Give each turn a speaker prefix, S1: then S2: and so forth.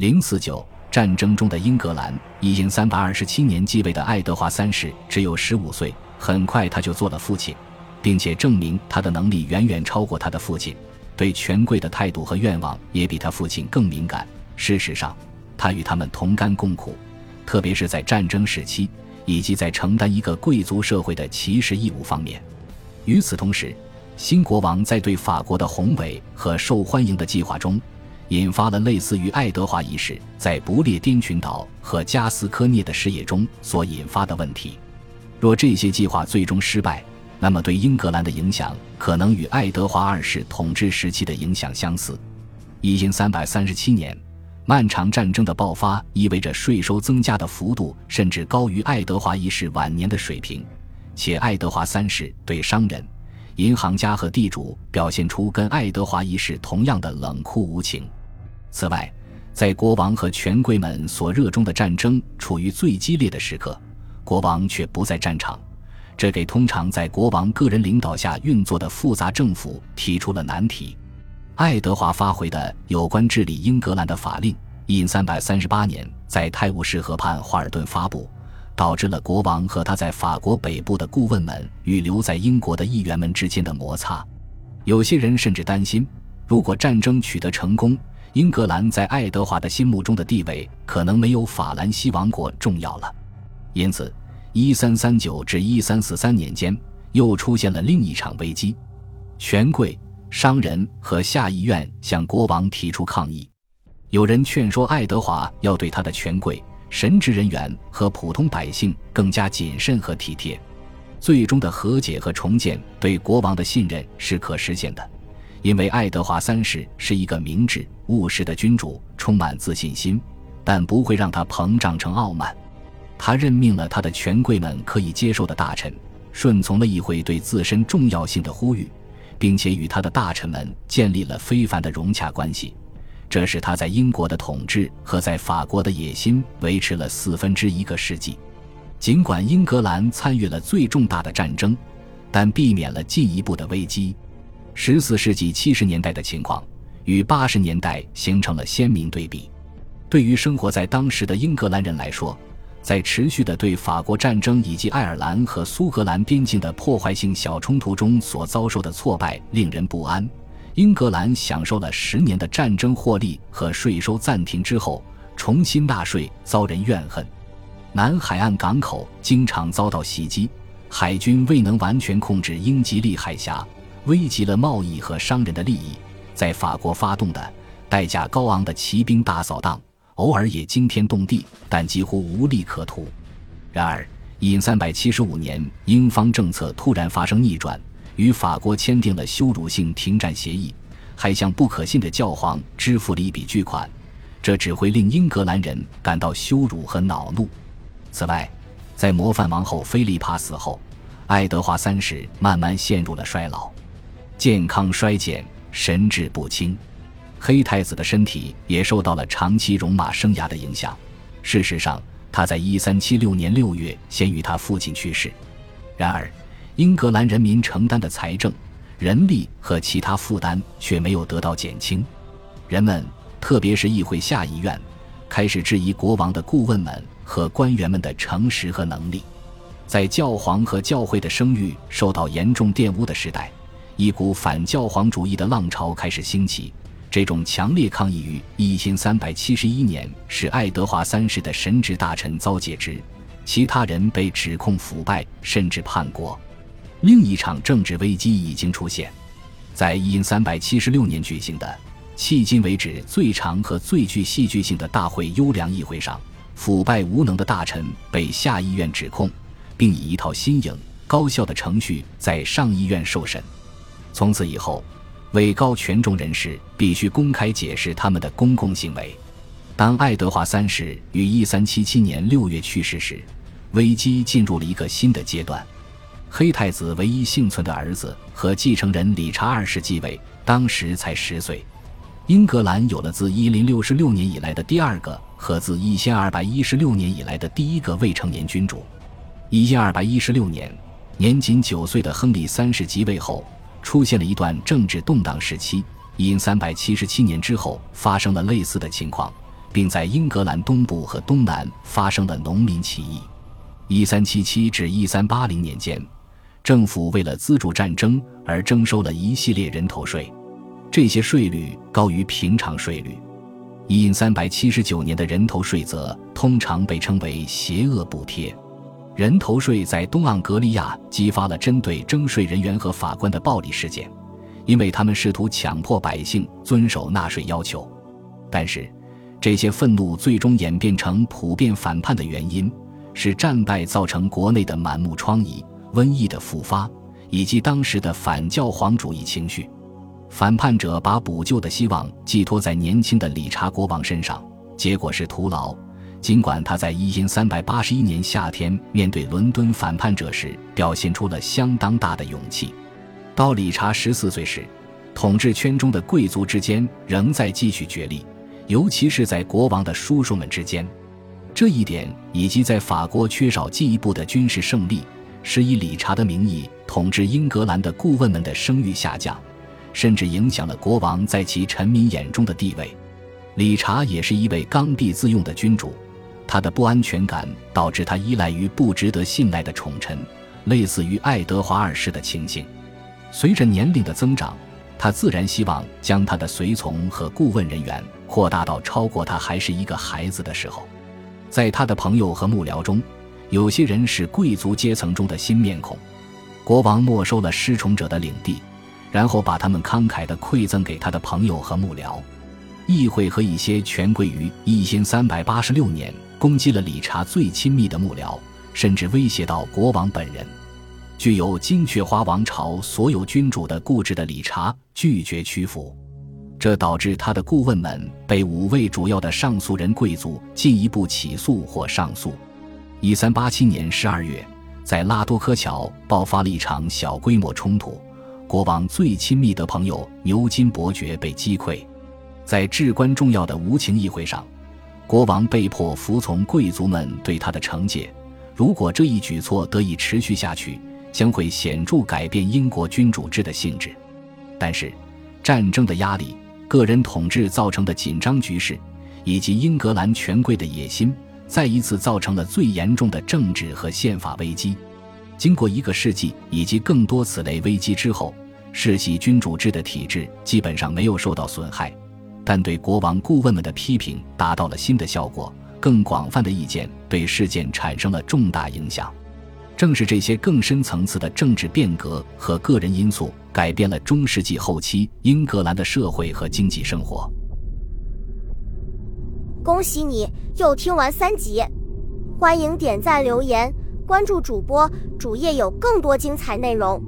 S1: 零四九战争中的英格兰，已经三百二十七年继位的爱德华三世只有十五岁，很快他就做了父亲，并且证明他的能力远远超过他的父亲，对权贵的态度和愿望也比他父亲更敏感。事实上，他与他们同甘共苦，特别是在战争时期，以及在承担一个贵族社会的骑士义务方面。与此同时，新国王在对法国的宏伟和受欢迎的计划中，引发了类似于爱德华一世在不列颠群岛和加斯科涅的事业中所引发的问题。若这些计划最终失败，那么对英格兰的影响可能与爱德华二世统治时期的影响相似。一因三百三十七年，漫长战争的爆发意味着税收增加的幅度甚至高于爱德华一世晚年的水平，且爱德华三世对商人。银行家和地主表现出跟爱德华一世同样的冷酷无情。此外，在国王和权贵们所热衷的战争处于最激烈的时刻，国王却不在战场，这给通常在国王个人领导下运作的复杂政府提出了难题。爱德华发回的有关治理英格兰的法令，因三百三十八年在泰晤士河畔华尔顿发布。导致了国王和他在法国北部的顾问们与留在英国的议员们之间的摩擦。有些人甚至担心，如果战争取得成功，英格兰在爱德华的心目中的地位可能没有法兰西王国重要了。因此，1339至1343年间又出现了另一场危机：权贵、商人和下议院向国王提出抗议。有人劝说爱德华要对他的权贵。神职人员和普通百姓更加谨慎和体贴，最终的和解和重建对国王的信任是可实现的，因为爱德华三世是一个明智务实的君主，充满自信心，但不会让他膨胀成傲慢。他任命了他的权贵们可以接受的大臣，顺从了议会对自身重要性的呼吁，并且与他的大臣们建立了非凡的融洽关系。这是他在英国的统治和在法国的野心维持了四分之一个世纪。尽管英格兰参与了最重大的战争，但避免了进一步的危机。十四世纪七十年代的情况与八十年代形成了鲜明对比。对于生活在当时的英格兰人来说，在持续的对法国战争以及爱尔兰和苏格兰边境的破坏性小冲突中所遭受的挫败令人不安。英格兰享受了十年的战争获利和税收暂停之后，重新纳税遭人怨恨。南海岸港口经常遭到袭击，海军未能完全控制英吉利海峡，危及了贸易和商人的利益。在法国发动的代价高昂的骑兵大扫荡，偶尔也惊天动地，但几乎无利可图。然而，因三百七十五年英方政策突然发生逆转。与法国签订了羞辱性停战协议，还向不可信的教皇支付了一笔巨款，这只会令英格兰人感到羞辱和恼怒。此外，在模范王后菲利帕死后，爱德华三世慢慢陷入了衰老，健康衰减，神志不清。黑太子的身体也受到了长期戎马生涯的影响。事实上，他在一三七六年六月先于他父亲去世。然而，英格兰人民承担的财政、人力和其他负担却没有得到减轻，人们，特别是议会下议院，开始质疑国王的顾问们和官员们的诚实和能力。在教皇和教会的声誉受到严重玷污的时代，一股反教皇主义的浪潮开始兴起。这种强烈抗议于一千三百七十一年使爱德华三世的神职大臣遭解职，其他人被指控腐败，甚至叛国。另一场政治危机已经出现，在一千三百七十六年举行的迄今为止最长和最具戏剧性的大会优良议会上，腐败无能的大臣被下议院指控，并以一套新颖高效的程序在上议院受审。从此以后，位高权重人士必须公开解释他们的公共行为。当爱德华三世于一三七七年六月去世时，危机进入了一个新的阶段。黑太子唯一幸存的儿子和继承人理查二世继位，当时才十岁。英格兰有了自一零六六年以来的第二个和自一千二百一十六年以来的第一个未成年君主。一千二百一十六年，年仅九岁的亨利三世即位后，出现了一段政治动荡时期。因三百七十七年之后发生了类似的情况，并在英格兰东部和东南发生了农民起义。一三七七至一三八零年间，政府为了资助战争而征收了一系列人头税，这些税率高于平常税率。一因三百七十九年的人头税则通常被称为“邪恶补贴”。人头税在东盎格利亚激发了针对征税人员和法官的暴力事件，因为他们试图强迫百姓遵守纳税要求。但是，这些愤怒最终演变成普遍反叛的原因，是战败造成国内的满目疮痍、瘟疫的复发，以及当时的反教皇主义情绪。反叛者把补救的希望寄托在年轻的理查国王身上，结果是徒劳。尽管他在一三八一年夏天面对伦敦反叛者时表现出了相当大的勇气，到理查十四岁时，统治圈中的贵族之间仍在继续角力。尤其是在国王的叔叔们之间，这一点以及在法国缺少进一步的军事胜利，使以理查的名义统治英格兰的顾问们的声誉下降，甚至影响了国王在其臣民眼中的地位。理查也是一位刚愎自用的君主，他的不安全感导致他依赖于不值得信赖的宠臣，类似于爱德华二世的情形。随着年龄的增长，他自然希望将他的随从和顾问人员。扩大到超过他还是一个孩子的时候，在他的朋友和幕僚中，有些人是贵族阶层中的新面孔。国王没收了失宠者的领地，然后把他们慷慨地馈赠给他的朋友和幕僚。议会和一些权贵于一千三百八十六年攻击了理查最亲密的幕僚，甚至威胁到国王本人。具有金雀花王朝所有君主的固执的理查拒绝屈服。这导致他的顾问们被五位主要的上诉人贵族进一步起诉或上诉。一三八七年十二月，在拉多科桥爆发了一场小规模冲突，国王最亲密的朋友牛津伯爵被击溃。在至关重要的无情议会上，国王被迫服从贵族们对他的惩戒。如果这一举措得以持续下去，将会显著改变英国君主制的性质。但是，战争的压力。个人统治造成的紧张局势，以及英格兰权贵的野心，再一次造成了最严重的政治和宪法危机。经过一个世纪以及更多此类危机之后，世袭君主制的体制基本上没有受到损害，但对国王顾问们的批评达到了新的效果。更广泛的意见对事件产生了重大影响。正是这些更深层次的政治变革和个人因素。改变了中世纪后期英格兰的社会和经济生活。
S2: 恭喜你又听完三集，欢迎点赞、留言、关注主播，主页有更多精彩内容。